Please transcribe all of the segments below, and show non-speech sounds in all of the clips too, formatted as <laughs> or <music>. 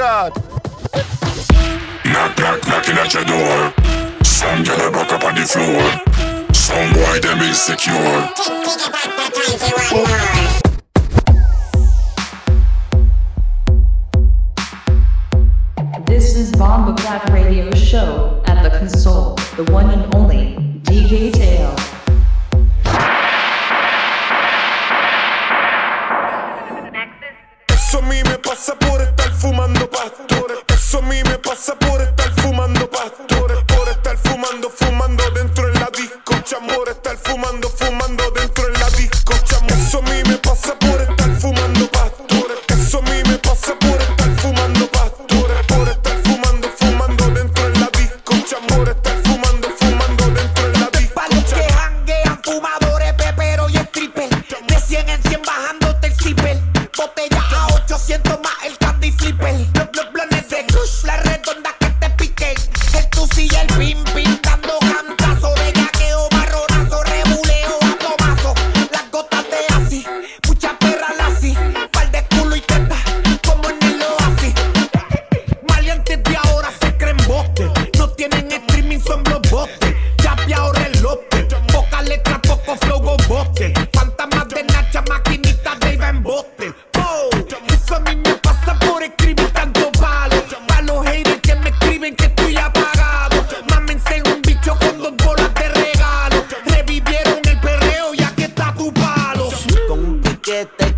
God. Knock, knock, knocking at your door. Some girl back up on the floor. Some boy them insecure. This is Bomba Clap Radio Show at the console, the one and only DJ Tail.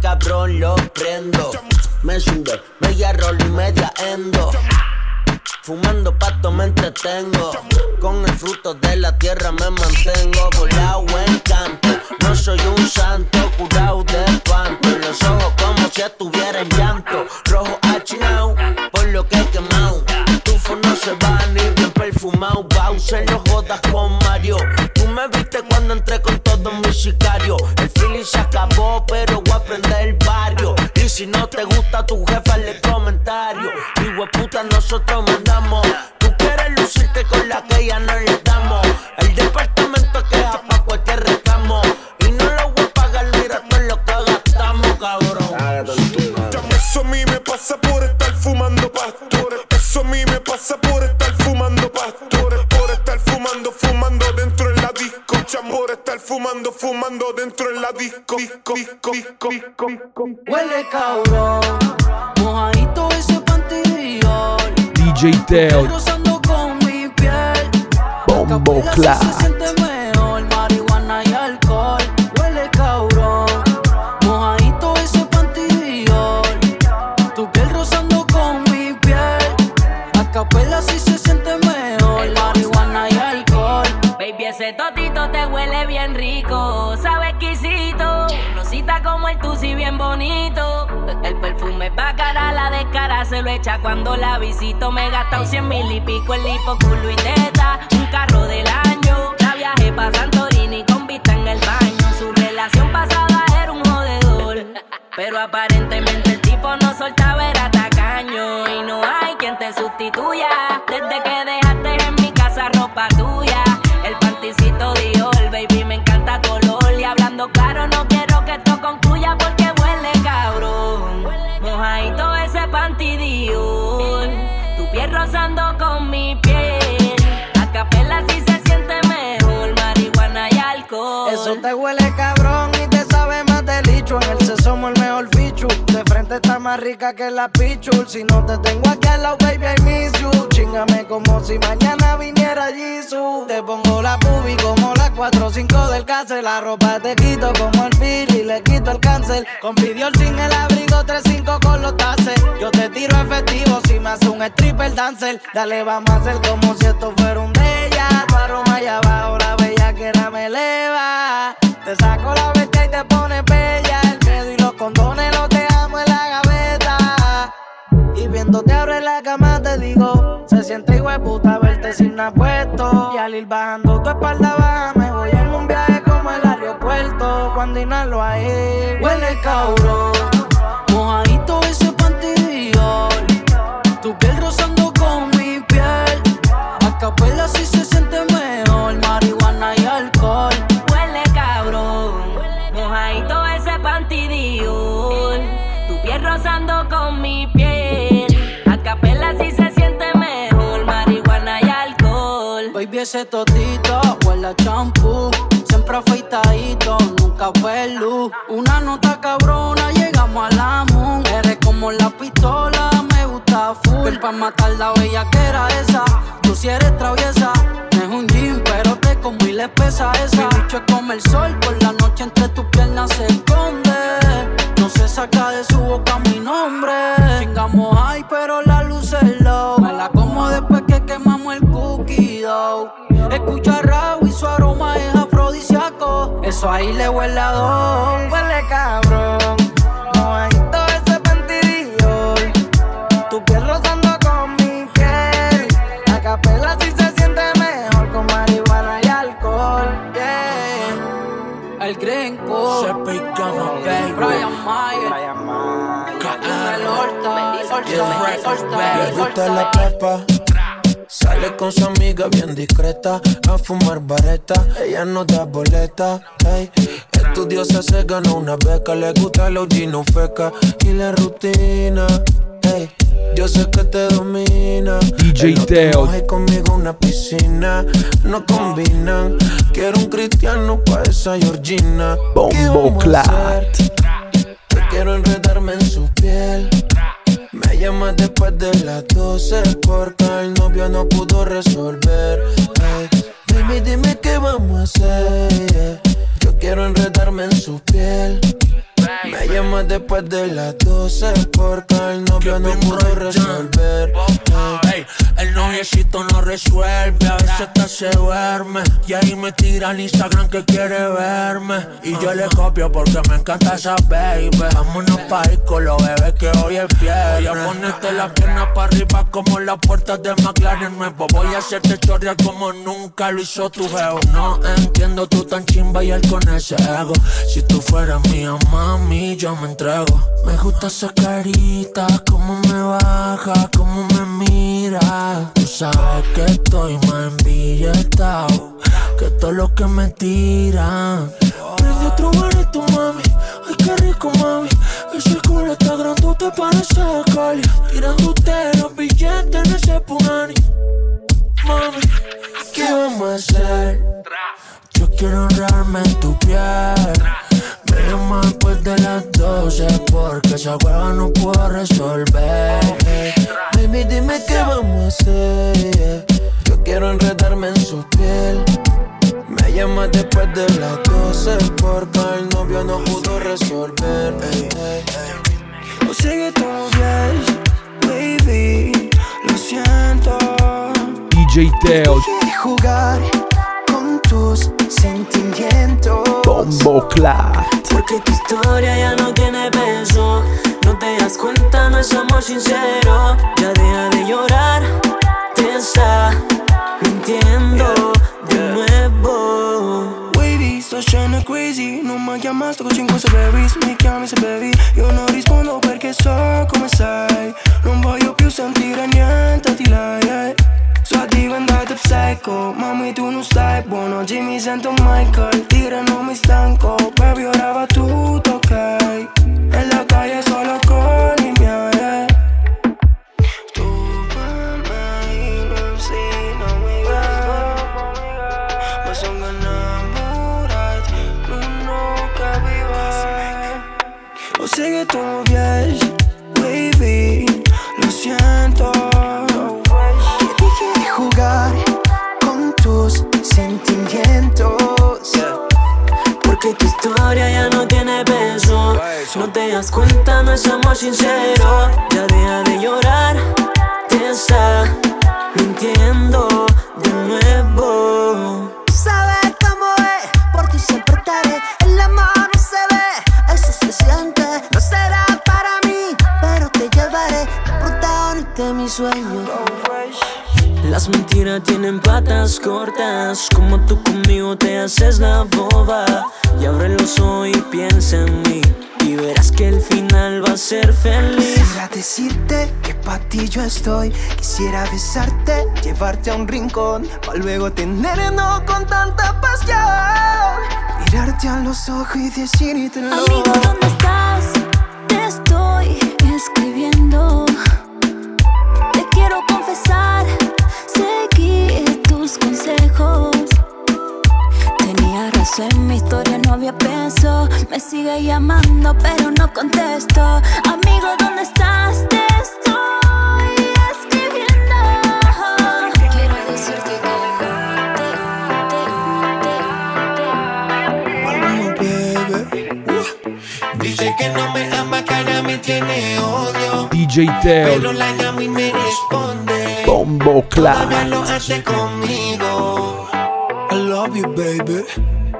Cabrón lo prendo. Me sube media roll y media endo. Fumando pasto me entretengo. Con el fruto de la tierra me mantengo. Volado en canto. No soy un santo, curado de espanto. Los ojos como si estuviera en llanto. Rojo achinao, por lo que he quemado. Tufo no se va ni bien perfumado. Bowser no jodas con Mario. Tú me viste cuando entré con todos mis sicarios. El feeling se acabó, pero voy a prender el barrio. Y si no te gusta tu jefa, le comentario. Y puta, nosotros mandamos. Tú quieres lucirte con la que ya no le damos. El departamento queja pa' cualquier reclamo. Y no lo voy a pagar, mira todo lo que gastamos, cabrón. Eso a mí me pasa por pasa por estar fumando pastores. Por estar fumando, fumando dentro de la disco. Por estar fumando, fumando dentro de la disco. Disco, disco, disco, disco, disco. Huele cabrón, mojadito ese pantillo. DJ Teo, Rozando con mi piel. Bombo Capela cuando la visito. Me he gastado cien mil y pico el lipo, y teta. Un carro del año, la viaje pa' Santorini con vista en el baño. Su relación pasada era un jodedor. Pero aparentemente el tipo no soltaba, era tacaño. Y no hay quien te sustituya. Desde que De frente está más rica que la pichul. Si no te tengo aquí al lado, baby, I miss you. Chingame como si mañana viniera Jisoo. Te pongo la pubi como las 4 o 5 del cáncer. La ropa te quito como el fil y le quito el cáncer. Con Pidiol sin el abrigo, 3-5 con los tases. Yo te tiro efectivo si me hace un stripper dancer. Dale, vamos a hacer como si esto fuera un de ella. Tu aroma allá abajo, la bella que me eleva. Te saco la bestia y te pone bella. El miedo y los condones Y viéndote en la cama te digo, se siente igual puta verte sin apuesto. Y al ir bajando tu espalda baja, me voy en un viaje como el aeropuerto. Cuando inhalo ahí, huele cabrón. Mojadito ese pantillo. Tu piel rozando ese totito huele a champú. Siempre afeitadito, nunca luz. Una nota cabrona, llegamos a la moon. Eres como la pistola, me gusta full. Pa' matar la bella que era esa. Tú si eres traviesa, no es un gym, pero te como y le pesa esa. Mi bicho es como el sol, por la noche entre tus piernas se esconde. No se saca de su boca mi nombre. Chingamos Eso ahí le huele a dos. Huele cabrón. No hay todo ese pentidillo. Tu piel rozando con mi piel. La capela sí se siente mejor con marihuana y alcohol. Yeah. El gringo. Se picaba, baby. Brian Mayer. Brian Mayer. El Horta. Le gusta la papa. Sale con su amiga bien discreta a fumar bareta. Ella no da boleta. Ey. Estudiosa se ganó una beca. Le gusta la no feca y la rutina. Ey. Yo sé que te domina. DJ no te Teo. mojes conmigo una piscina. No combinan. Quiero un cristiano pa' esa Georgina. ¿Qué Bombo Clat. quiero enredarme en su piel. Me llama después de las 12 porque el novio no pudo resolver. Ey, baby, dime qué vamos a hacer. Yo quiero enredarme en su piel. Me llama después de las 12 porque el novio no pudo resolver. Ey, Ey, el noviecito no resuelve, a veces hasta se duerme. Y ahí me tira al Instagram que quiere verme. Y yo le copio porque me encanta esa baby. Vámonos pa' ir con los bebés que hoy es viernes. Voy a ponerte las piernas para arriba como las puertas de McLaren nuevo. Voy a hacerte chorrear como nunca lo hizo tu jevo. No entiendo tú tan chimba y él con ese ego. Si tú fueras mía, mami, yo me entrego. Me gusta esa carita, cómo me baja, cómo me mira. Tú sabes que estoy más embilletado que todo lo que me tiran. Perdí otro tu mami, ay qué rico mami. Ese culo está grandote parece Cali. Usted los billetes en ese punani. Mami, ¿Qué vamos a hacer? yo quiero honrarme en tu piel. Me llama después de las 12 porque esa hueva no puedo resolver. Baby, dime qué vamos a hacer. Yo quiero enredarme en su piel. Me llama después de las 12 porque el novio no pudo resolver. Ey, ey, ey. Sé que tú ves, baby, lo siento. DJ Teo. Quiere jugar tus sentimientos. Bombo. Porque tu historia ya no tiene peso. No te das cuenta, no es amor sincero. Ya deja de llorar, te está mintiendo de nuevo. Wavy, sto scena crazy Non mi chiama, sto con 5 babies Mi chiami se bevi Io non rispondo perché so come sei Non voglio più sentire niente di lei So diventato psycho. Mami tu non stai buono Oggi mi sento Michael. Dire non mi stanco. Baby ora va tutto Porque tu historia ya no tiene peso. No te das cuenta, no es amor sincero. Ya deja yo estoy. Quisiera besarte, llevarte a un rincón, para luego tenernos con tanta pasión. Mirarte a los ojos y decírtelo. Amigo, ¿dónde estás? Te estoy escribiendo. Te quiero confesar, seguí tus consejos. Tenía razón, mi historia no había peso. Me sigue llamando, pero no contesto. Amigo, ¿dónde estás? Te Dice que no me ama, ahora me tiene odio. DJ Pero Teo, la llamo y me responde. Bombo Todavía lo Clap. hace conmigo. I love you, baby.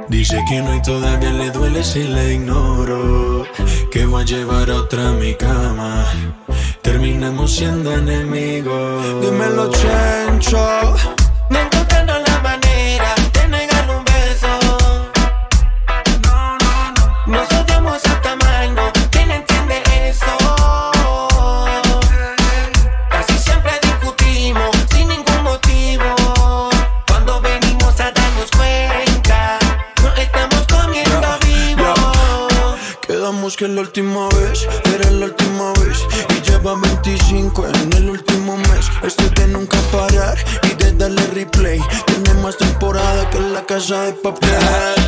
Dice que no y todavía le duele si la ignoro. Que voy a llevar a otra a mi cama. Terminamos siendo enemigos. Dímelo, Chencho. Que la última vez era la última vez. Y lleva 25 en el último mes. Estoy de nunca parar y de darle replay. Tiene más temporada que la casa de papel.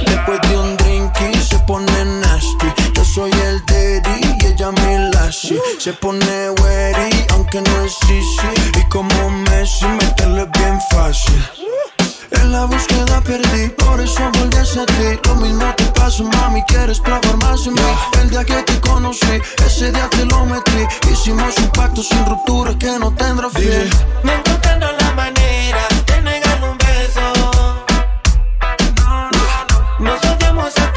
Después de un drink y se pone nasty. Yo soy el daddy y ella mi lassie. Se pone wary aunque no es easy. Y como Messi, meterle bien fácil. En la búsqueda perdí, por eso volví a ti. Lo mismo te pasó, mami, quieres probar más en mí. El día que te conocí, ese día te lo metí. Hicimos un pacto sin ruptura que no tendrá fin. No encontrando la manera de negar un beso. Nos odiamos hasta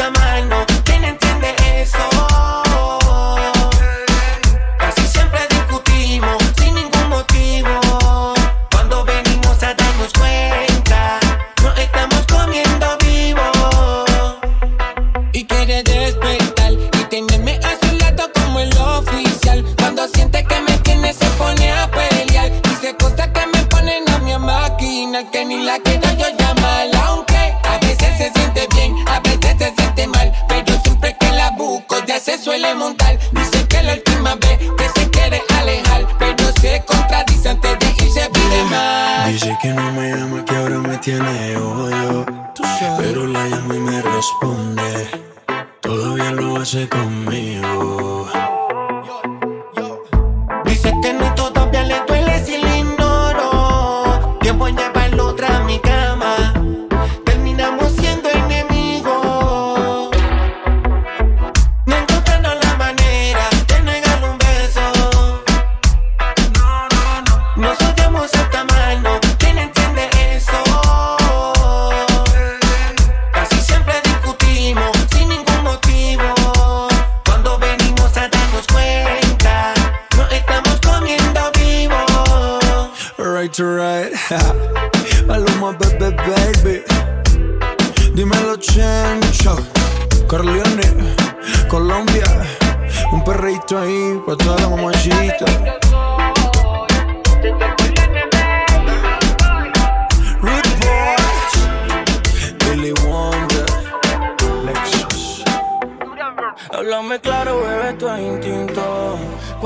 montar. Dice que la última vez que se quiere alejar, pero se contradice antes de irse pide más. Dice que no me ama, que ahora me tiene odio. Pero la llamo y me responde. Todavía lo hace conmigo.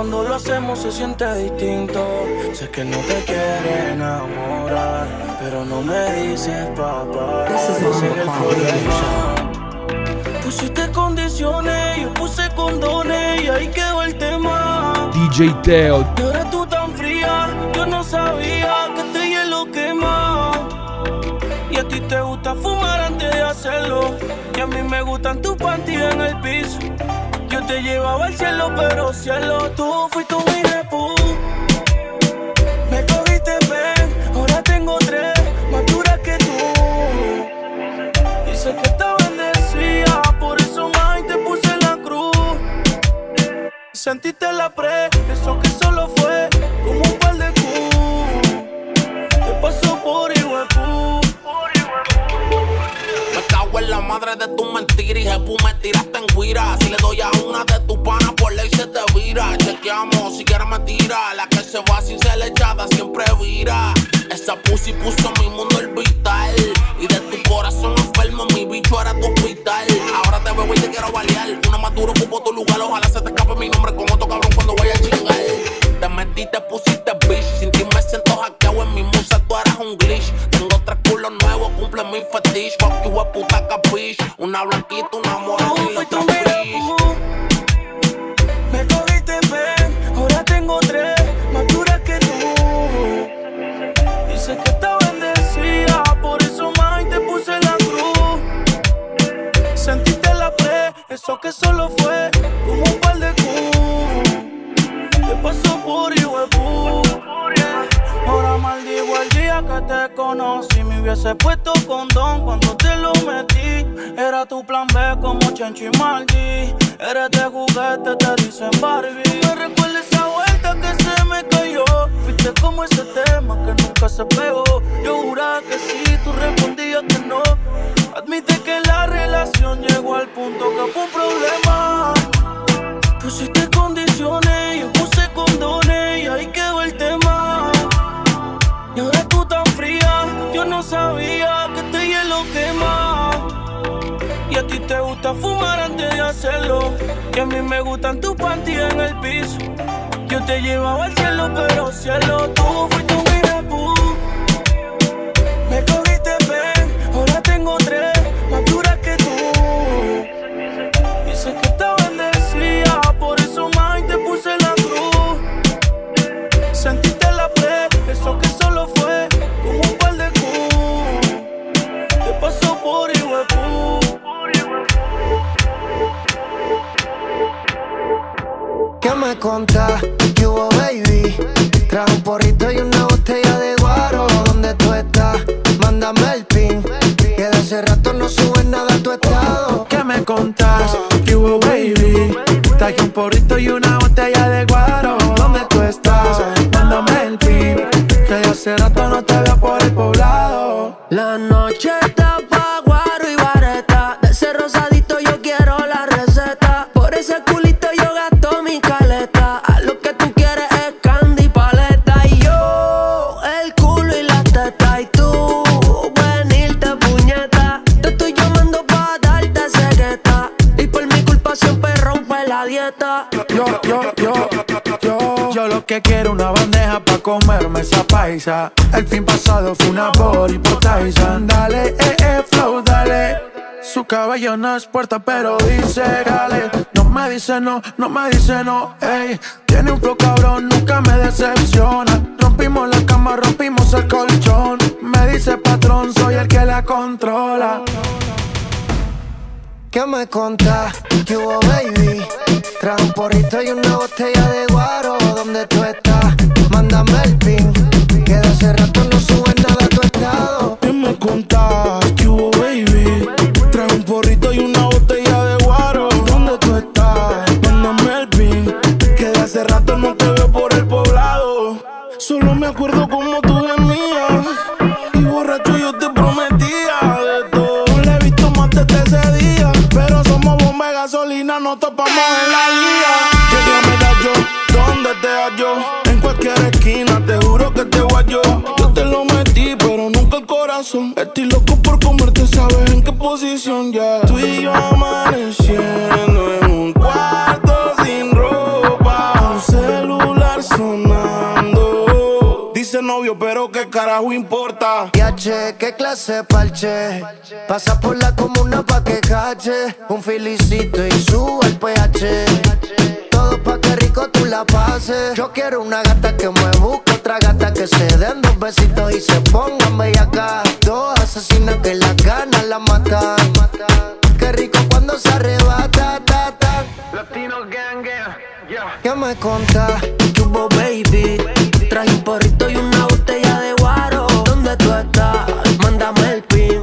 Cuando lo hacemos se siente distinto. Sé que no te quiere enamorar, pero no me dices papá. Ese es el problema. Pusiste condiciones, yo puse condones y ahí quedó el tema. DJ Teo, Y ahora tú tan fría, yo no sabía que este hielo quema. Y a ti te gusta fumar antes de hacerlo. Y a mí me gustan tus panties en el piso. Te llevaba al cielo, pero cielo, tú fuiste un hijo Me cogiste ven, ahora tengo tres, más duras que tú. Dice que está bendecida, por eso más te puse la cruz. Sentiste la pre, eso que solo fue como un par de cu. Te pasó por madre de tu mentira y jepu me tiraste en guira. Si le doy a una de tus panas por ley se te vira. Chequeamos, si quieres me tira. La que se va sin ser echada siempre vira. Esa pussy puso mi mundo orbital. Y de tu corazón enfermo mi bicho era tu hospital. Ahora te veo y te quiero balear. Una más duro ocupo tu lugar. Ojalá se te escape mi nombre con otro cabrón cuando vaya a chingar. Te metí, te pusiste Una blanquita, una morena y Maldi. Eres de juguete, te dicen Barbie. Me recuerda esa vuelta que se me cayó. Fuiste como ese tema que nunca se pegó. Gustan tus en el piso. Yo te llevaba al cielo, pero cielo, tú fuiste estado. No es puerta, pero dice dale. No me dice no, no me dice no, ey. Tiene un flow cabrón, nunca me decepciona. Rompimos la cama, rompimos el colchón. Me dice patrón, soy el que la controla. ¿Qué me contás? ¿Qué hubo, baby? Trajo un porrito y una botella de guaro. ¿Dónde tú estás? Mándame el pin. Que de hace rato no subes nada a tu estado. ¿Qué me contás? Solo me acuerdo como tú gemías. Y borracho yo te prometía de todo. No le he visto más desde ese día. Pero somos bomba de gasolina, nos topamos en la liga. Llegué a medallo, ¿dónde te hallo? En cualquier esquina, te juro que te guayo. Yo te lo metí, pero nunca el corazón. Estoy loco por comerte, sabes en qué posición ya. Tú y yo amaneciendo pero qué carajo importa. Yache, qué clase de parche. Pasa por la comuna pa' que cache. Un filicito y sube el pH. Todo pa' que rico tú la pases. Yo quiero una gata que me busque, otra gata que se den dos besitos y se pongan acá. Dos asesinas que las ganas la matan. Qué rico cuando se arrebata, ta, ta. Latino gang, gang, yeah. ¿Qué me contás? ¿Qué hubo, baby? Traje un porrito y una Mándame el pin.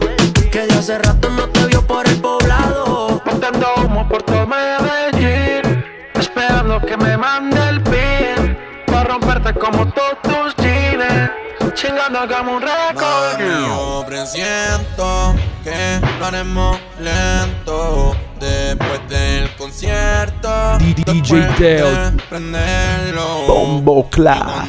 Que de hace rato no te vio por el poblado. Montando humo por todo Medellín Esperando que me mande el pin Pa' romperte como todos tus jeans Chingando hagamos un récord Yo presiento que lo haremos lento Después del concierto DJ Teo. de prenderlo Bombo Clap.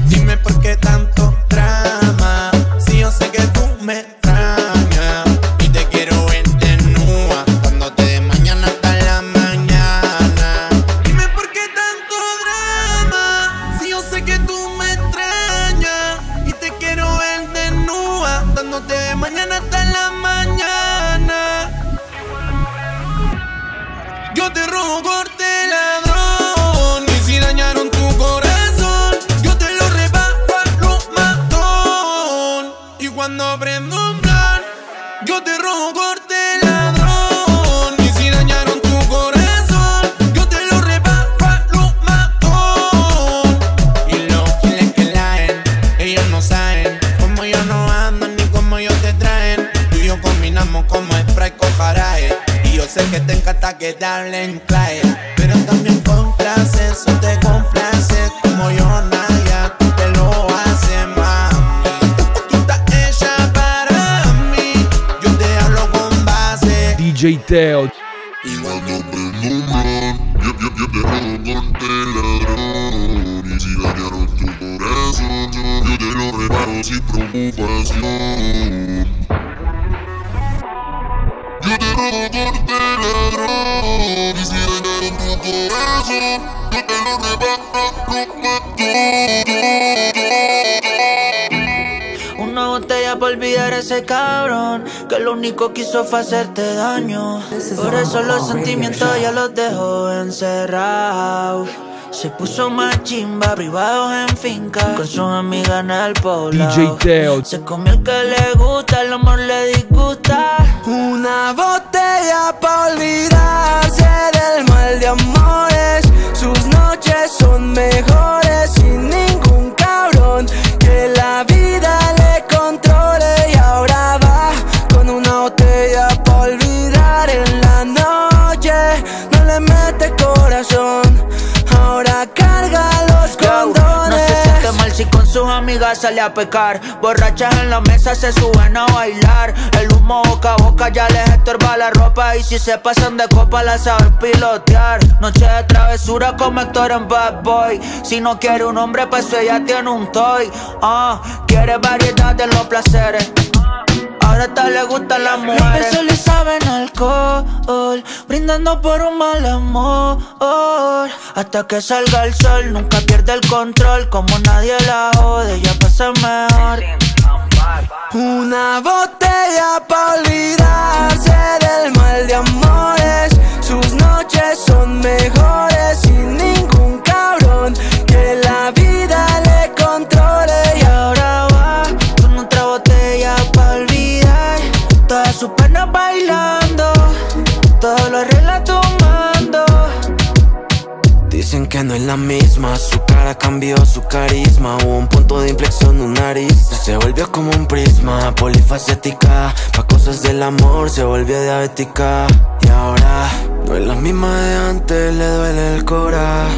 Dime por qué tanto que te hablen clave. Único que hizo fue hacerte daño. Por eso los sentimientos ya. los dejó encerrados Se puso más chimba, privados en finca Con sus amigas en el poblado. DJ Teo. Se comió el que le gusta, el amor le disgusta. Una botella para olvidarse del mal de amores. Sus noches son mejores corazón. Ahora carga los condones No se siente mal si con sus amigas sale a pecar. Borrachas en la mesa se suben a bailar. El humo boca a boca ya les estorba la ropa. Y si se pasan de copa la saben pilotear. Noche de travesura como actor en Bad Boy. Si no quiere un hombre pues ella tiene un toy. Ah, Quiere variedad de los placeres Ahora hasta le gustan las mujeres. Los le saben alcohol, brindando por un mal amor. Hasta que salga el sol, nunca pierde el control. Como nadie la jode, ya pasa mejor. Una botella para olvidarse del mal de amores. Sus noches son mejores sin ningún cabrón. Dicen que no es la misma, su cara cambió, su carisma. Hubo un punto de inflexión, un nariz. Se volvió como un prisma, polifacética Pa' cosas del amor. Se volvió diabética. Y ahora no es la misma de antes, le duele el cora.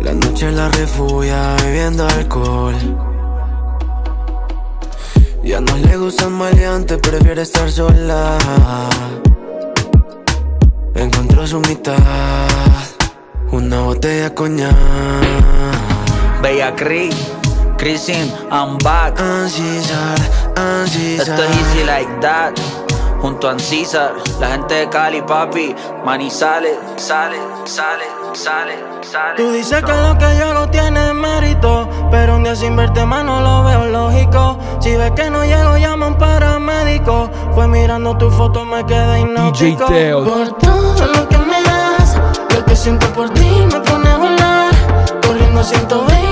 La noche la refugia bebiendo alcohol. Ya no le gustan maleantes, prefiere estar sola Encontró su mitad, una botella coñac. Bella Cris, Chrisin, I'm back. Esto es easy like that. Junto a Ancizar, la gente de Cali, papi. Mani sale, sale, sale, sale, sale. Tú dices que lo que yo no tiene mérito, día sin verte más no lo veo lógico. Si ves que no llego, llama a un paramédico. Fue mirando tu foto, me quedé hipnótico. Por todo lo que me das, lo que siento por ti me pone a volar. Corriendo a 120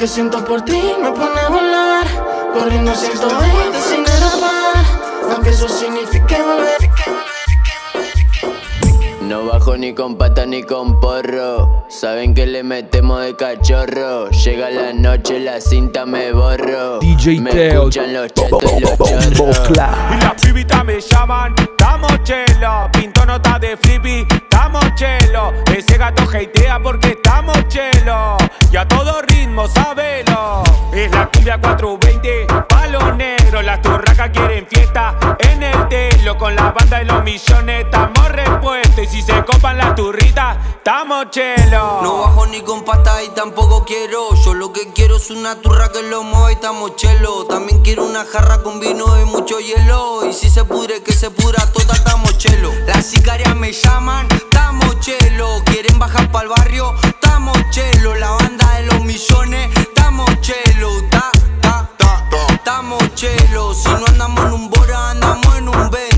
que siento por ti me pone a volar. Corriendo 120 sin derramar. Aunque eso signifique volver. Ni con pata ni con porro. Saben que le metemos de cachorro. Llega la noche, la cinta me borro. DJ me Teo. escuchan los chetos y los chorros. Y las pibitas me llaman, estamos chelo. Pinto nota de flippy, estamos chelo. Ese gato hatea porque estamos chelo. Y a todo ritmo, sabelo. Es la cumbia 420, palo negro. Las turracas quieren fiesta en el telo. Con la banda de los millones, estamos repuestos. Y si se copan las turritas, estamos chelo. No bajo ni con pasta y tampoco quiero. Yo lo que quiero es una turra que lo mueva y estamos chelo. También quiero una jarra con vino y mucho hielo. Y si se pudre, que se pudra toda, estamos chelo. Las sicarias me llaman, estamos chelo. Quieren bajar pa'l barrio, estamos chelo. La banda de los millones, estamos chelo. Ta, ta, ta, ta. Estamos chelo. Si no andamos en un bora, andamos en un vento.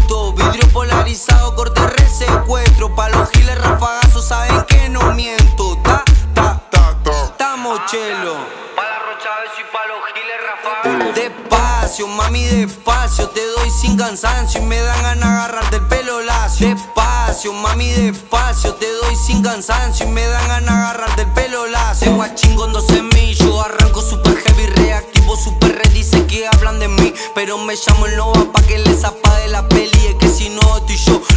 Polarizado, corte resecuestro. Pa' los giles rafagazos saben que no miento. Ta, ta, ta, ta. Estamos chelo. Pa' la rocha y pa' los giles rafagazos. Despacio, mami, despacio. Te doy sin cansancio y me dan ganas de agarrarte el pelo lacio. Despacio, mami, despacio. Te doy sin cansancio y me dan ganas de agarrarte el pelo lacio. De guachín con dos semillos. Arranco super heavy, reactivo, super red. Dice que hablan de mí, pero me llamo el Nova pa' que les apague la peli.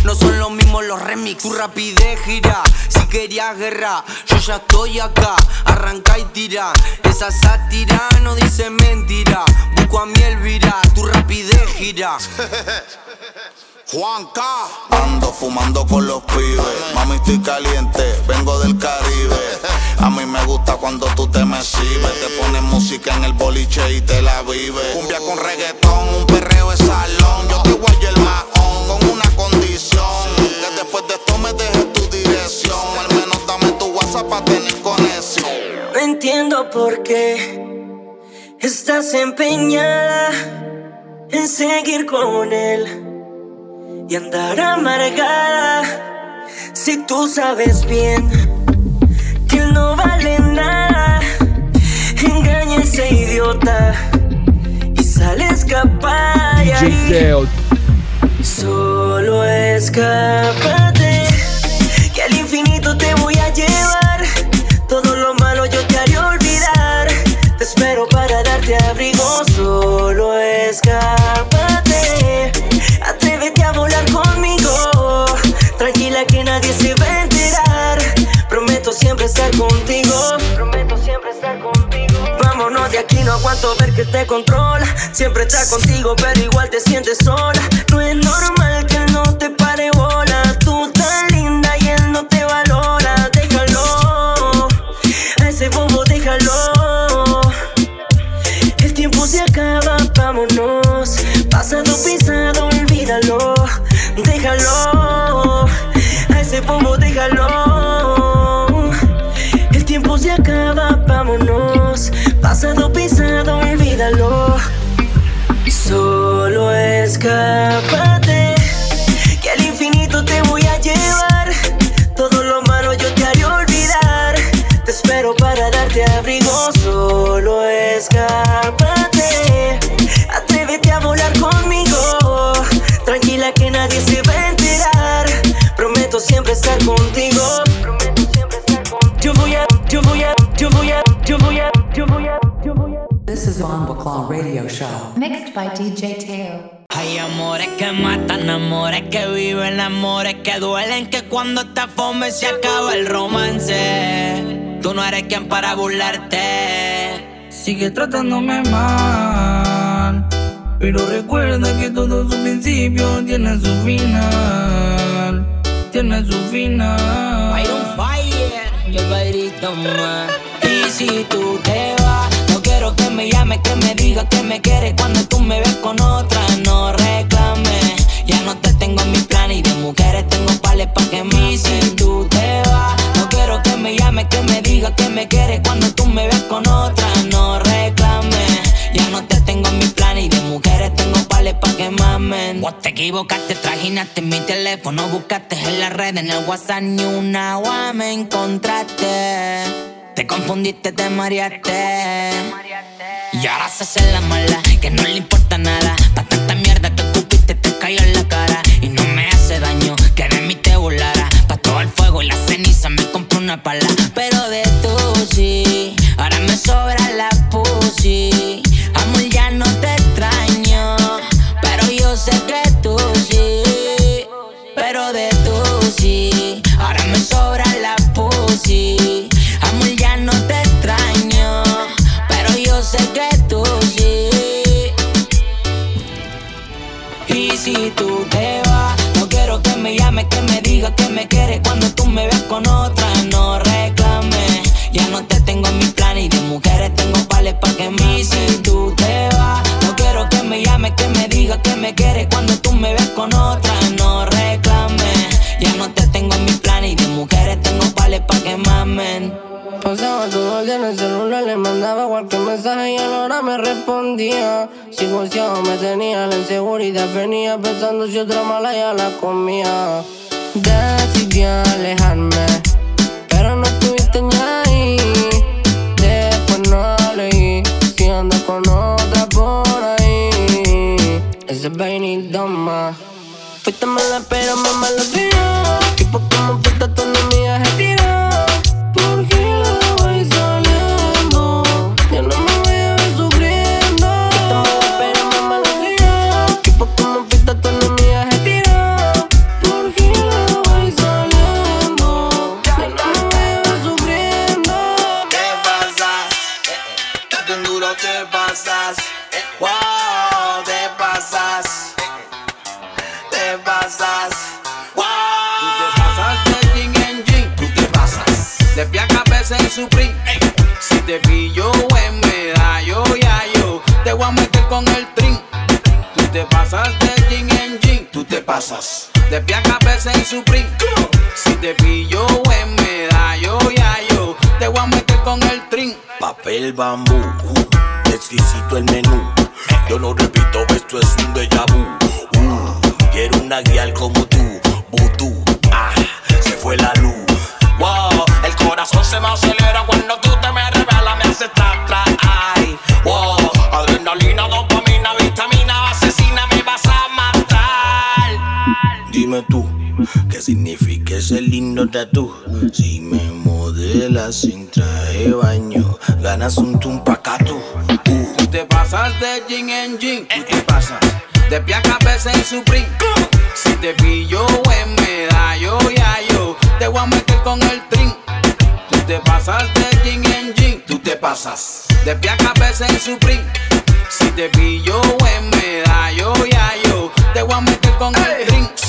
No, son los mismos los remix. Tu rapidez gira, si querías guerra, yo ya estoy acá. Arranca y tira, esa sátira no dice mentira. Busco a mi Elvira, tu rapidez gira. <laughs> Juanca. Ando fumando con los pibes. Mami, estoy caliente, vengo del Caribe. A mí me gusta cuando tú te me exhibes. Te pones música en el boliche y te la vives. Cumbia con reggaetón, un perreo de salón. Yo te voy con una condición. Que después de esto me dejes tu dirección. Al menos dame tu WhatsApp para tener conexión. No entiendo por qué estás empeñada en seguir con él y andar amargada. Si tú sabes bien que él no vale nada, engaña a ese idiota y sale escapada. Solo escápate, que al infinito te voy a llevar. Todo lo malo yo te haré olvidar. Te espero para darte abrigo. Solo escápate, atrévete a volar conmigo. Tranquila que nadie se va a enterar. Prometo siempre estar contigo. No aguanto ver que te controla. Siempre está contigo, pero igual te sientes sola. No es normal que no te pare bola. Que duelen, que cuando esta fome se acaba el romance. Tú no eres quien para burlarte. Sigue tratándome mal. Pero recuerda que todo su principio tiene su final. Tiene su final. Fire y el bailito más. Y si tú te vas, no quiero que me llames, que me digas que me quieres cuando tú me ves con otra. No ya no te tengo en mi plan y de mujeres tengo pales pa' que me si tú te vas, no quiero que me llames, que me digas que me quieres cuando tú me ves con otra. No reclames, ya no te tengo en mi plan y de mujeres tengo pales pa' que mamen. Vos te equivocaste, trajinaste mi teléfono, buscaste en la red, en el WhatsApp ni una agua me encontraste. Te confundiste, te mareaste. Y ahora se hace la mala, que no le importa nada. Pa' tanta mierda que escupiste, te cayó la y la ceniza me compré una pala. Pero de tú sí, ahora me sobra la pussy. Respondía. Si goceado me tenía, la inseguridad venía pensando si otra mala ya la comía. Decidí alejarme, pero no estuviste ni ahí. Después no leí, si ando con otra por ahí. Ese vainito más. Fuiste mala, pero me maloteó. Tipo como te pillo en medallo, ya yo te voy a meter con el trin. Tú te pasas de jean en jean, tú te pasas. De pie a cabeza en Supreme. Si te pillo en medallo, ya yo te voy a meter con el trin. Papel bambú, exquisito el menú. Yo no repito, esto es un déjà vu. Uh, quiero una guial como tú, vudú. Ah, se fue la luz. Wow, el corazón se me acelera cuando Dime tú, ¿qué significa ese lindo tatu? Si me modelas sin traje baño, ganas un tumpacatu. Tú te pasas de jean en jean, tú te pasas. De pie a cabeza en. Si te pillo en medallo, ya yo te voy a meter con el trin. Tú te pasas de jean en jean, tú te pasas. De pie a cabeza en Supreme. Si te pillo en medallo, ya yo te voy a meter con el trin.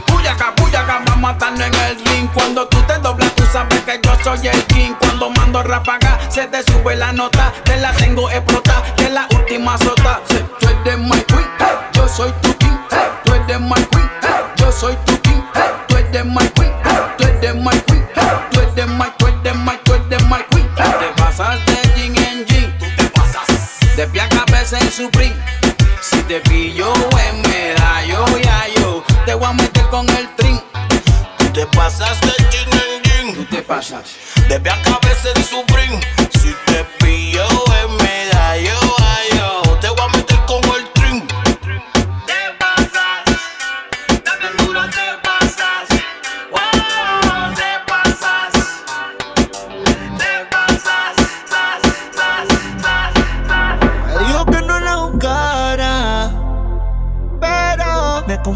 Puyaca, puyaca, vamos a en el ring. Cuando tú te doblas, tú sabes que yo soy el king. Cuando mando ráfaga, se te sube la nota. Te la tengo explota, que la última sota. Sí, Tú eres my queen, yo soy tu king. Tú eres my queen, yo soy tu king. Tú eres my queen, tú eres my queen. Tú eres my, tú eres my, eres my queen. Te pasas de jean en jean, te pasas. De pie en Supreme. Si te pillo en medallo, ya yo te voy a meter te pasas de en jean. Tú te pasas. De pie a cabeza en Supreme. Si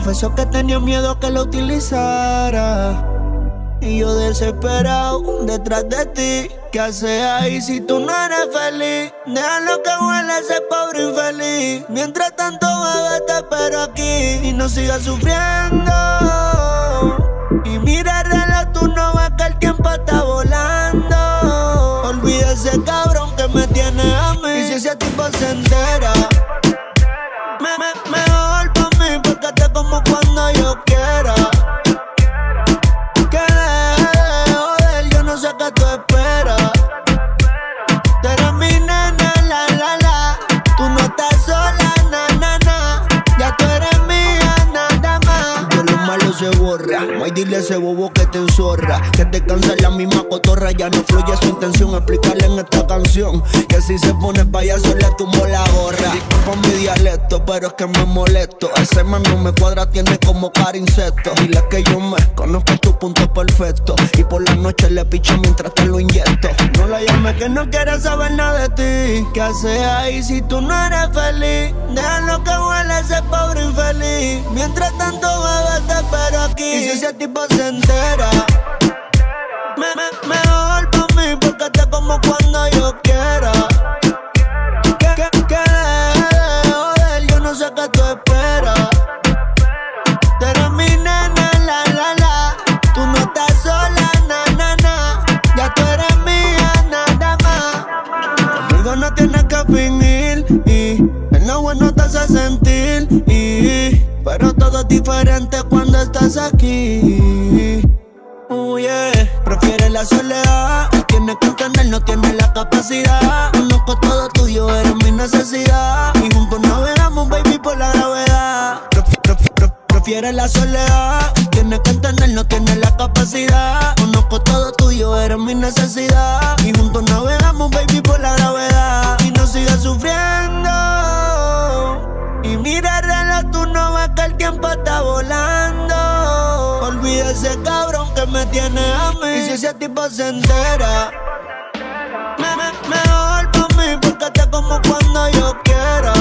confesó que tenía miedo que la utilizara. Y yo desesperado detrás de ti. ¿Qué haces ahí si tú no eres feliz? Déjalo que huele ese pobre infeliz. Mientras tanto, bebé, te espero aquí. Y no sigas sufriendo. Y mira el reloj, tú no ves que el tiempo está volando. Olvida ese cabrón que me tiene a mí. Y si ese tipo se entera, ese bobo que te enzorra. Que te cansa la misma cotorra, ya no fluye su intención. Explicarle en esta canción que si se pone payaso le tumbo la gorra. Disculpa mi dialecto, pero es que me molesto. Ese man me cuadra, tiene como cara insecto. Dile que yo me conozco tu punto perfecto. Y por la noche le picho mientras te lo inyecto. No la llame que no quiere saber nada de ti. ¿Qué hace ahí si tú no eres feliz? Déjalo que huele ese pobre infeliz. Mientras tanto, bebé, te espero aquí. Y si ese tipo se entera, me, me, mejor pa' mí porque te como cuando yo quiera. Todo diferente cuando estás aquí. Oh yeah, prefiere la soledad. Tiene que entender, no tiene la capacidad. Conozco todo tuyo, eres mi necesidad. Y juntos navegamos, baby, por la gravedad. Pref- pref- pref- Prefiere la soledad. Tiene que entender, no tiene la capacidad. Conozco todo tuyo, eres mi necesidad. Y juntos navegamos, baby, por la gravedad. Y no sigas sufriendo. Mira el reloj, tú no ves que el tiempo está volando. Olvida ese cabrón que me tiene a mí. Y si ese tipo se entera, me, me- mejor pa' mí porque te como cuando yo quiera.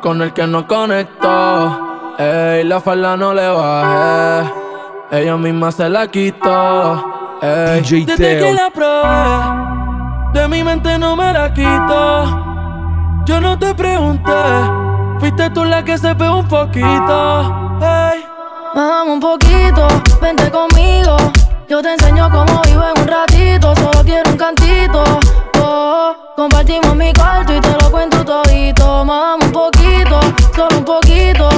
Con el que no conectó. Ey, la falda no le bajé. Ella misma se la quitó. Ey, DJ desde Teo. que la probé, de mi mente no me la quito. Yo no te pregunté, fuiste tú la que se pegó un poquito. Ey. Un poquito, vente conmigo. Yo te enseño cómo vivo en un ratito. Solo quiero un cantito. Compartimos mi cuarto y te lo cuento todito. Vamos un poquito, solo un poquito.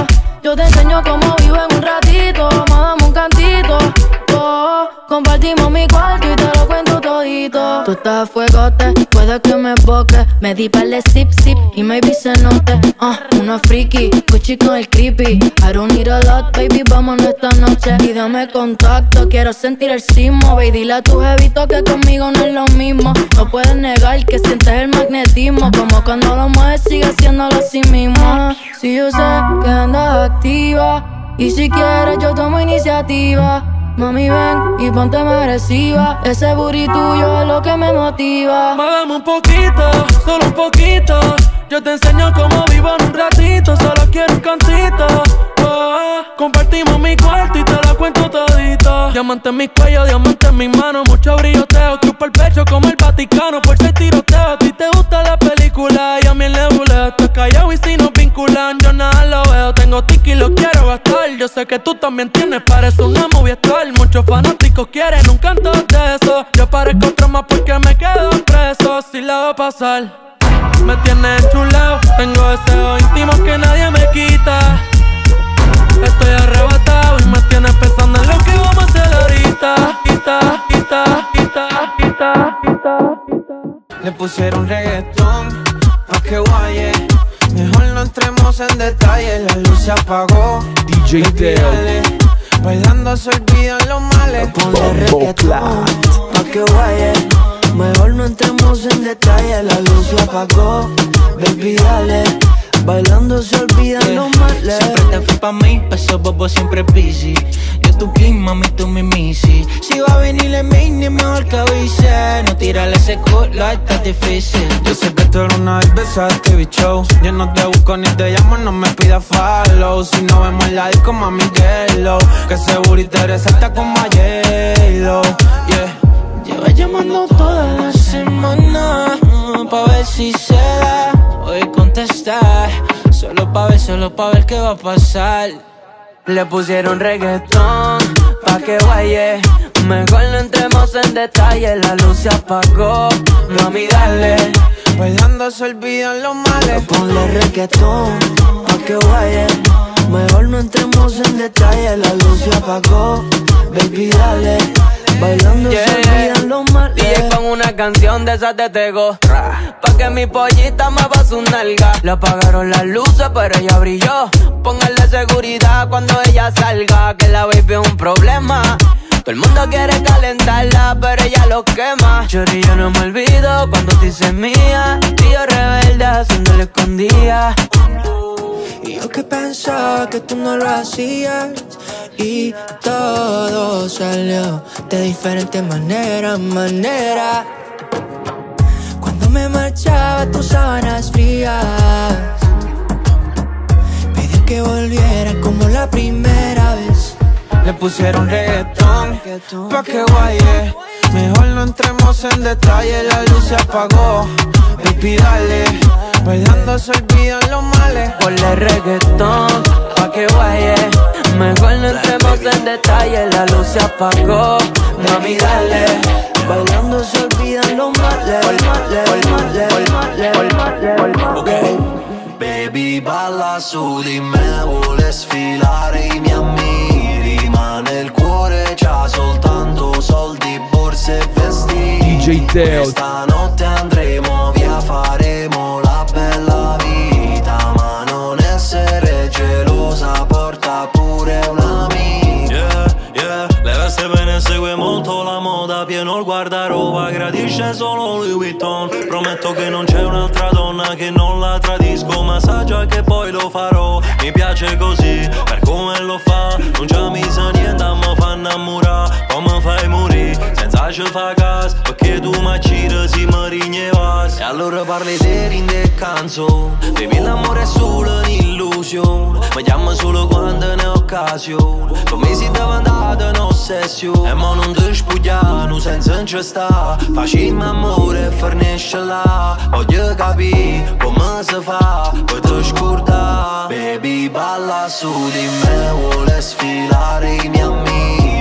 Yo te enseño cómo vivo en un ratito. Vamos un cantito. Oh, compartimos mi cuarto y te lo cuento todito. Tú estás a fuegote, puede que me boque. Me di para el zip zip y maybe se note. Ah, una friki, Gucci con el creepy. I don't need a lot, baby, vámonos esta noche. Y dame contacto, quiero sentir el sismo. Baby, dile a tu jevito que conmigo puedes negar que sientes el magnetismo. Como cuando lo mueves, sigue haciéndolo así mismo. Si yo sé que andas activa. Y si quieres, yo tomo iniciativa. Mami, ven y ponte agresiva. Ese booty tuyo es lo que me motiva. Muéveme un poquito, solo un poquito. Yo te enseño cómo vivo en un ratito. Solo quiero un cantito. Compartimos mi cuarto y te lo cuento todito. Diamante en mi cuello, diamante en mi mano. Mucho brilloteo, chupa el pecho como el Vaticano. Por ser tiroteo, a ti te gusta la película y a mí el nebuleo. Estoy callado y si nos vinculan, yo nada lo veo. Tengo tiki y lo quiero gastar. Yo sé que tú también tienes, parece una movie star. Muchos fanáticos quieren un canto de eso. Yo parezco más porque me quedo preso. Si la voy a pasar. Me tienes chulado, tengo deseos íntimos que nadie me quita. Le pusieron reggaetón pa' que guaye. Mejor no entremos en detalle, la luz se apagó. DJ Teo. dale. Bailando se olvidan los males. Ponle reggaetón pa' que guaye. Mejor no entremos en detalle, la luz se apagó. Baby, dale. Bailando se olvidan los males. Siempre te fui pa' mí, pa' esos bobos siempre busy. Yo tu king, mami, tú mi missy. Si va a venir el mini, mejor que avise. No tirarle ese culo, está difícil. Yo sé que tú eres una vez besaste TV show Yo no te busco ni te llamo, no me pidas follow. Si no vemos en la disco, mami, yellow Que seguro y te resalta como a J-Lo Yeah Lleva llamando toda la semana mm, Pa' ver si se da. Voy a contestar Solo pa' ver, solo pa' ver qué va a pasar. Le pusieron reggaetón pa' que guaye. Mejor no entremos en detalle, la luz se apagó. Mami, dale. Bailando se olvidan los males. Ponle reggaetón pa' que guaye. Mejor no entremos en detalle, la luz se apagó. Baby, dale Bailando se olvidan los males DJ con una canción de esas de Tego Pa' que mi pollita mueva su nalga Le apagaron las luces pero ella brilló Póngale seguridad cuando ella salga Que la baby es un problema todo el mundo quiere calentarla, pero ella lo quema. Chori, yo no me olvido cuando te dices mía. Tío rebelde haciéndole escondía. Y yo que pensaba que tú no lo hacías. Y todo salió de diferente manera, manera. Cuando me marchaba tus sábanas frías. Pedí que volviera como la primera vez. Le pusieron reggaetón pa' que guaye. Mejor no entremos en detalle, la luz se apagó. Baby, dale Bailando se olvidan los males. Ponle reggaetón pa' que guaye. Mejor no entremos en detalle, la luz se apagó. Mami, dale Bailando se olvidan los males. Males. Baby balla su di me vuole sfilare i miei ammiri Ma nel cuore c'ha soltanto soldi, borse e vestiti DJ Teo. Stanotte andremo via, faremo Pieno il guardaroba, gradisce solo Louis Vuitton. Prometto che non c'è un'altra donna che non la tradisco Ma sa già che poi lo farò. Mi piace così, per come lo fa Non già mi sa niente, ma fa innamorare Come fai morire, senza ci fa caso Perché tu mi acciri, si mi rignevas E allora parli di rinde canzo Baby l'amore è solo un'illusione Mi chiama solo quando ne ho occasione Per me si deve andare un'ossessione E mo non ti spugliano senza non ci sta Facciamo amore e fornisce là Voglio capire come si fa Poi ti scorda Baby balla su di me Vuole sfilare i miei ammiri Ma nel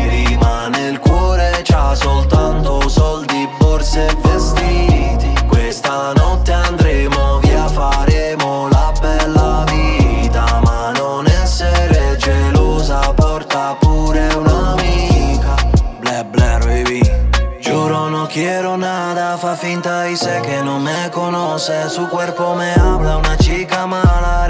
soltanto soldi, borse e vestiti. Questa notte andremo via, faremo la bella vita Ma non essere gelosa, porta pure un'amica. Bla bla baby Giuro non quiero nada, fa finta y sé que no me conoce. Su cuerpo me habla, una chica mala,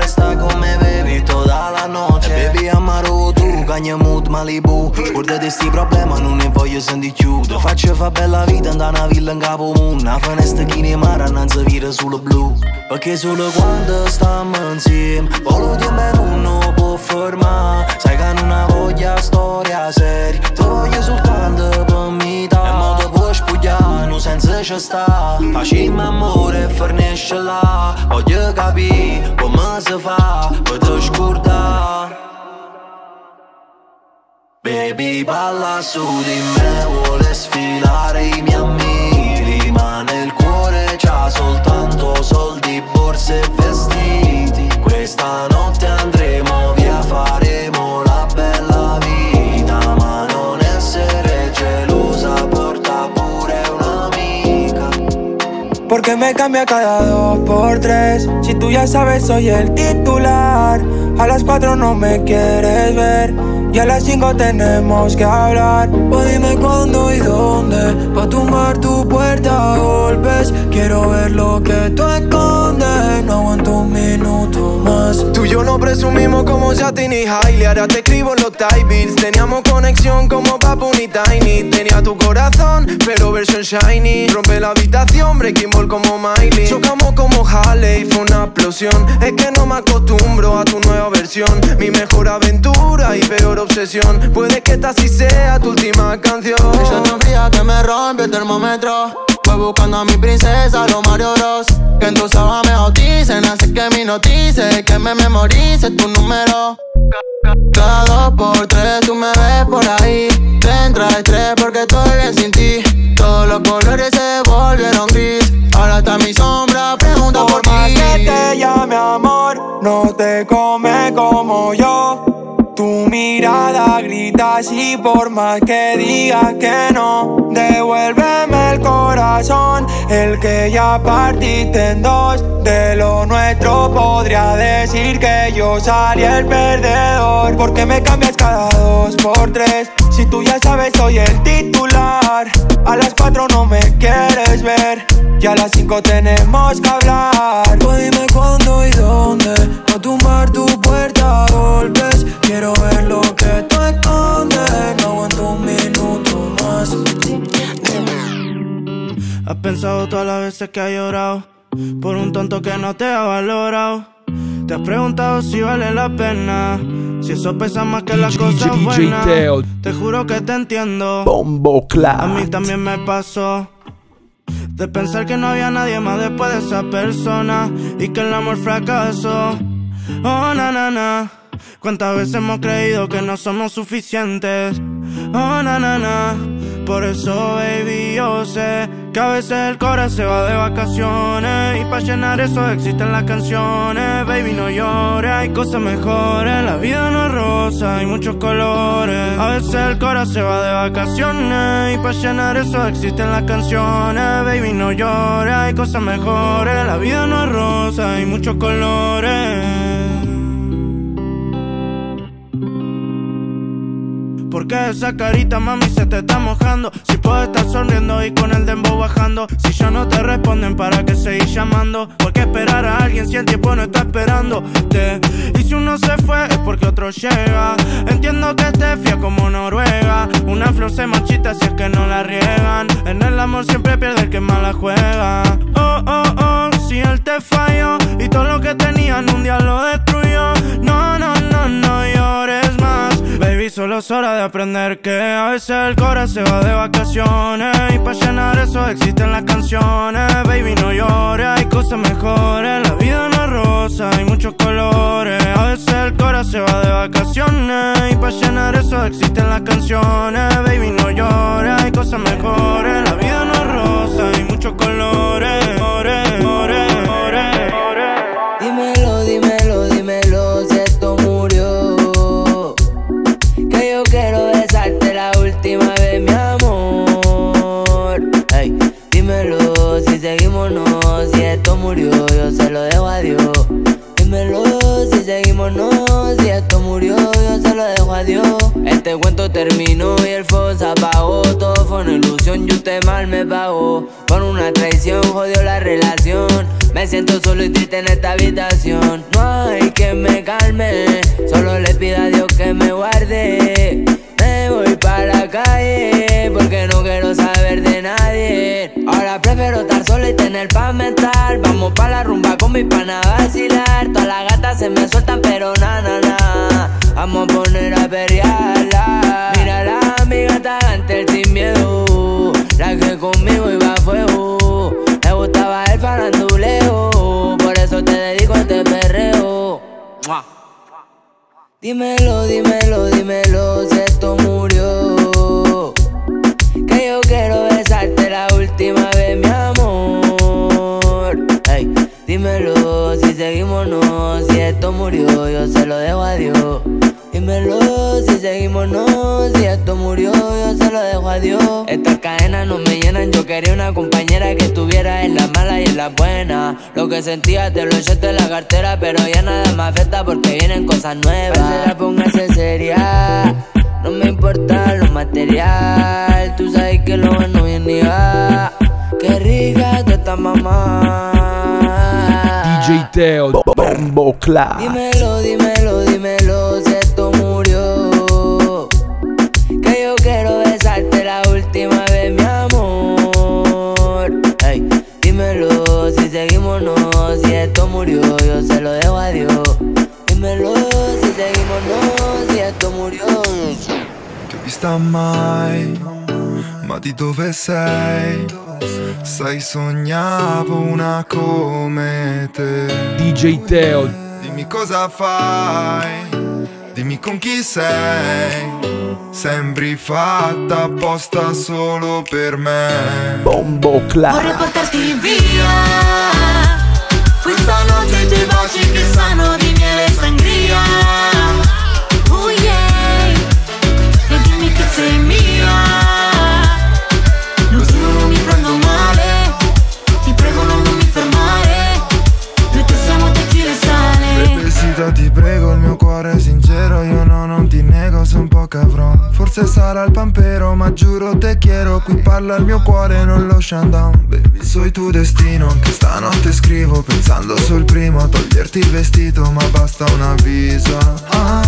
cagna mood Malibu. Scordate di sti problema, non ne voglio sentire. Ti faccio fa bella vita, andare una villa in capo. Una finestra che ne mare, non si vira sulle blu. Perché solo quando stiamo insieme, volo di me non può fermare. Sai che non ha voglia storia seria, ti voglio soltanto per metà. E mo puoi spogliare, non senza ci sta. Facciamo amore e fornisce là. Voglio capire come si fa per ti scordare. Baby balla su di me, vuole sfilare i miei ammiri Ma nel cuore c'ha soltanto soldi, borse e vestiti Questa notte andremo via, faremo la bella vita Ma non essere gelosa, porta pure un'amica Porque me cambia cada dos por tres. Si tú ya sabes, soy el titular. A las cuatro no me quieres ver. Y a las cinco tenemos que hablar. Pues dime cuándo y dónde. Pa' tumbar tu puerta a golpes. Quiero ver lo que tú escondes. No aguanto un minuto más. Tú y yo no presumimos como Justin y Hailey Ahora te escribo en los type beats Teníamos conexión como Papu y Tiny Tenía tu corazón, pero versión shiny Rompe la habitación, breaking ball como Miley Chocamos como Harley, fue una explosión Es que no me acostumbro a tu nueva versión Mi mejor aventura y peor obsesión Puede que esta sí sea tu última canción Ella tan fría que me rompe el termómetro. Voy buscando a mi princesa, los Mario Bros. Que en tu sábana me bauticen, hace que me notice, que me memorice tu número. Cada dos por tres tú me ves por ahí. Te entra estrés porque estoy bien sin ti. Todos los colores se volvieron gris. Ahora está mi sombra, pregunta por, Por más mí. que te llame amor, no te come como yo. Mirada grita así por más que digas que no. Devuélveme el corazón, el que ya partiste en dos. De lo nuestro podría decir que yo salí el perdedor. Porque me cambias cada dos por tres. Si tú ya sabes, soy el titular. A las cuatro no me quieres ver. Y a las cinco tenemos que hablar. Pues dime cuándo y dónde. A tumbar tu puerta a golpes. Quiero ver lo que tú escondes. No aguanto un minuto más. Has pensado todas las veces que has llorado por un tonto que no te ha valorado. Te has preguntado si vale la pena, si eso pesa más que las cosas buenas. Te juro que te entiendo. Bombo A mí también me pasó. De pensar que no había nadie más después de esa persona y que el amor fracasó. Oh, na, na, na. Cuántas veces hemos creído que no somos suficientes. Oh, na, na, na. Por eso, baby, yo sé que a veces el corazón se va de vacaciones. Y para llenar eso existen las canciones. Baby, no llores, hay cosas mejores. La vida no es rosa, hay muchos colores. A veces el corazón se va de vacaciones. Y para llenar eso existen las canciones. Baby, no llores, hay cosas mejores. La vida no es rosa, hay muchos colores. Porque esa carita, mami, se te está mojando. Si puedo estar sonriendo y con el dembow bajando. Si ya no te responden, ¿para qué seguir llamando? ¿Por qué esperar a alguien si el tiempo no está esperándote? Y si uno se fue, es porque otro llega. Entiendo que esté fría como Noruega. Una flor se marchita si es que no la riegan. En el amor siempre pierde el que más la juega. Oh, oh, oh, si él te falló y todo lo que tenía en un día lo destruyó. No, no, no, no llores más. Baby, solo es hora de aprender que a veces el corazón se va de vacaciones. Y para llenar eso existen las canciones. Baby, no llores, hay cosas mejores. La vida no es rosa, hay muchos colores. A veces el corazón se va de vacaciones. Y para llenar eso existen las canciones. Baby, no llores, hay cosas mejores. La vida no es rosa, hay muchos colores. Ore, ore, ore. Dímelo, dímelo, dímelo Yo quiero besarte la última vez, mi amor. Dímelo si seguimos no, si esto murió, yo se lo dejo a Dios. Dímelo si seguimos no, si esto murió, yo se lo dejo a Dios. Este cuento terminó y el fuego se apagó, una ilusión. y usted mal me pagó. Con una traición jodió la relación. Me siento solo y triste en esta habitación. No hay que me calme, solo le pido a Dios que me guarde. Me voy para la calle porque no quiero saber de nadie. Ahora prefiero estar solo y tener pa' mental. Vamos pa' la rumba con mi pana a vacilar. Todas las gatas se me sueltan, pero na na na. Vamos a poner a perrearla. El sin miedo. La que conmigo iba a fuego. Me gustaba el faranduleo. Por eso te dedico a este perreo. Dímelo, dímelo, dímelo si esto murió. Que yo quiero besarte la última vez, mi amor. Ey, dímelo si seguimos no, si esto murió, yo se lo dejo a Dios. Dímelo si seguimos no, si esto murió, yo se lo dejo a Dios. Estas cadenas no me llenan, yo quería una compañera que estuviera en la mala y en la buena. Lo que sentía te lo echaste en la cartera, pero ya nada me afecta porque vienen cosas nuevas. Parcera, póngase seria, no me importa lo material. Tú sabes que lo bueno viene y va. Qué rica tú estás, mamá. DJ Teo, Bombo Clap. Dímelo, dímelo, dímelo esto murió, yo se lo dejo a Dios. Dímelo si seguimos no, si esto murió. Ti ho vista mai, ma di dove sei? Sai, sognavo una come te. DJ Teo, Dimmi cosa fai, dimmi con chi sei. Sembri fatta apposta solo per me. Bombo Clap. Vorrei portarti via Questa notte i tuoi baci che sanno di miele e sangria. Oh yeah. E dimmi che sei mia po' cavrò Forse sarà il pampero, ma giuro te quiero Qui parla il mio cuore, non lo down. Baby, soy tu destino Anche stanotte scrivo, pensando sul primo Toglierti il vestito, ma basta un avviso ah,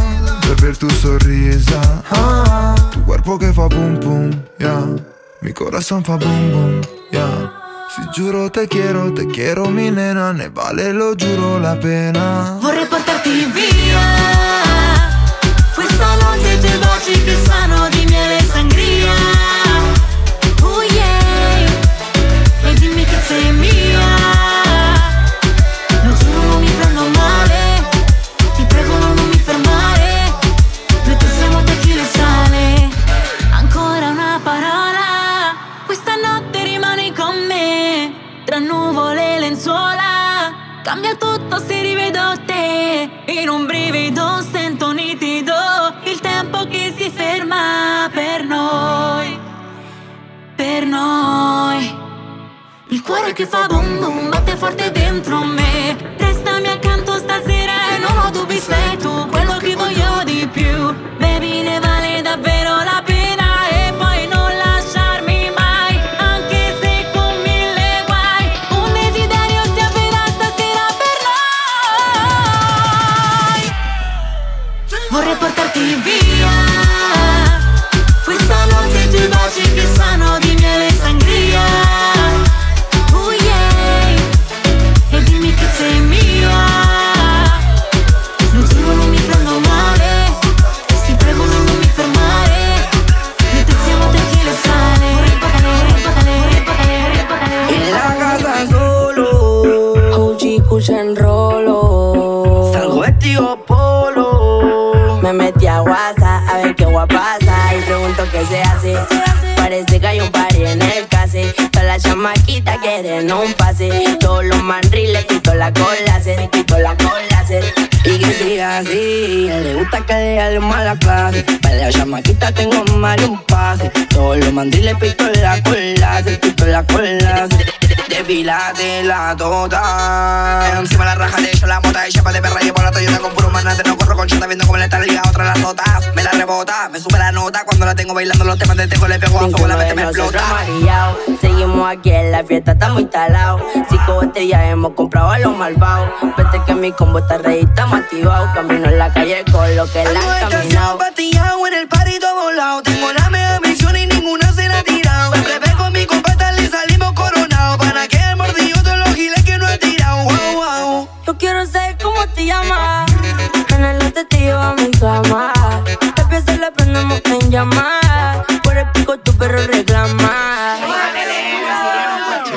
Per ver tu sorrisa. Ah, Tu cuerpo che fa boom boom, yeah. Mi corazón fa boom boom, yeah. Si giuro te quiero, te quiero mi nena, ne vale lo giuro la pena. Vorrei portarti via she che sanno cuore che fa boom boom Batte forte dentro me quieren un pase. Todos los mandriles quito la cola, se quito la cola, se y que siga así. Le gusta que le hable mala clase. Para la chamaquita tengo mal un pase. Todos los mandriles pito la cola, se pito la cola. se- Depilate la tota Encima la raja de hecho la mota Y chapa de perra llevo la Toyota con puro manate No corro con chota viendo cómo le está liga otra la sota Me la rebota, me sube la nota Cuando la tengo bailando los temas de tengo Le pego a fuego, la mente me explota Seguimos aquí en la fiesta, estamos instalados. Cinco botellas hemos comprado a los malvados. Vete que mi combo está ready, estamos activados. Camino en la calle con lo que la han caminado. En el parito volado Tengo la mega En el este te llevo a mi cama. La pieza la prendemos en llamar. Por el pico tu perro reclama.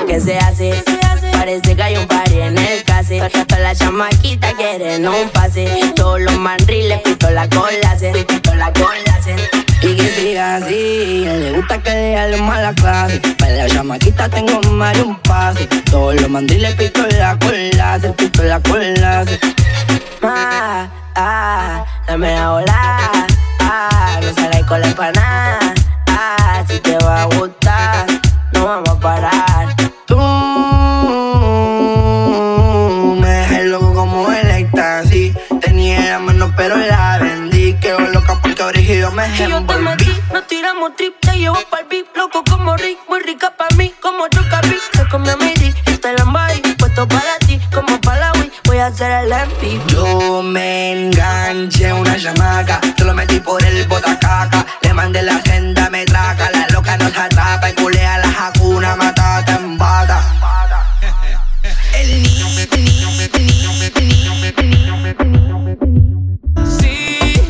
¿Qué se hace? Parece que hay un party en el case. Todas las chamaquitas quieren un pase. Todos los manriles pito la cola, hacen, pito la cola, hacen. Y que siga así, le gusta que le hable mala clase. Para la chamaquita tengo más de un pase. Todos los mandiles pito la cola, se pito la se- Ah, ah, dame la ola. Ah, no sale con la empanada. Ah, si te va a gustar, no vamos a parar. Tú me dejas loco como el éxtasis. Tenía la mano pero la vendí. Quedo loca porque original me Y yo te envolví. metí, nos tiramos trip, te llevo pa'l beat, loco como Rick, muy rica pa' mí, como Chocapi, se comió mi dick, está el puesto para voy a hacer el MVP. Yo me enganché una chamaca, te lo metí por el botacaca. Le mandé la agenda, me traca, la loca nos atrapa y culea la jacuna, matata en bata. El ni, ni, ni, Sí,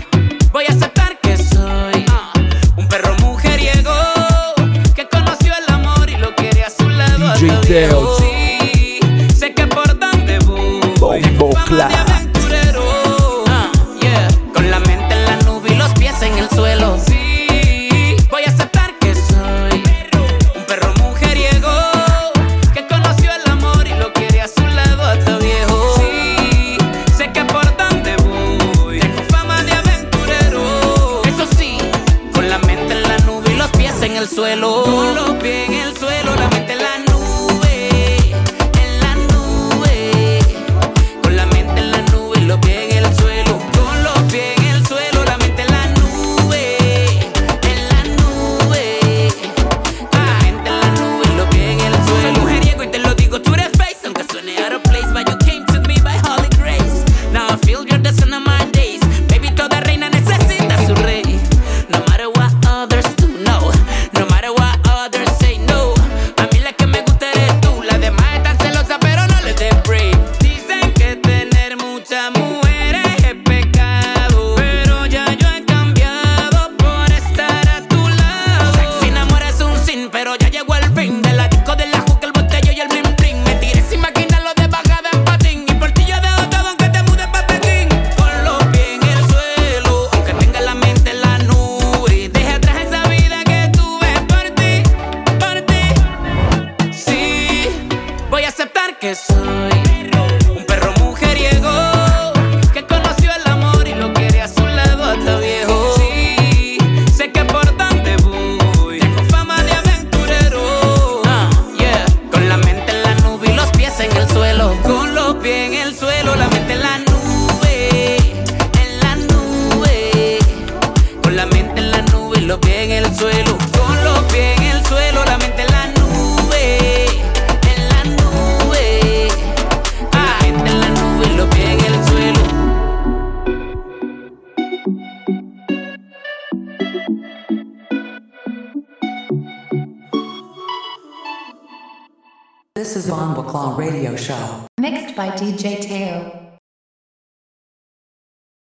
voy a aceptar que soy un perro mujeriego que conoció el amor y lo quiere a su lado. Bombo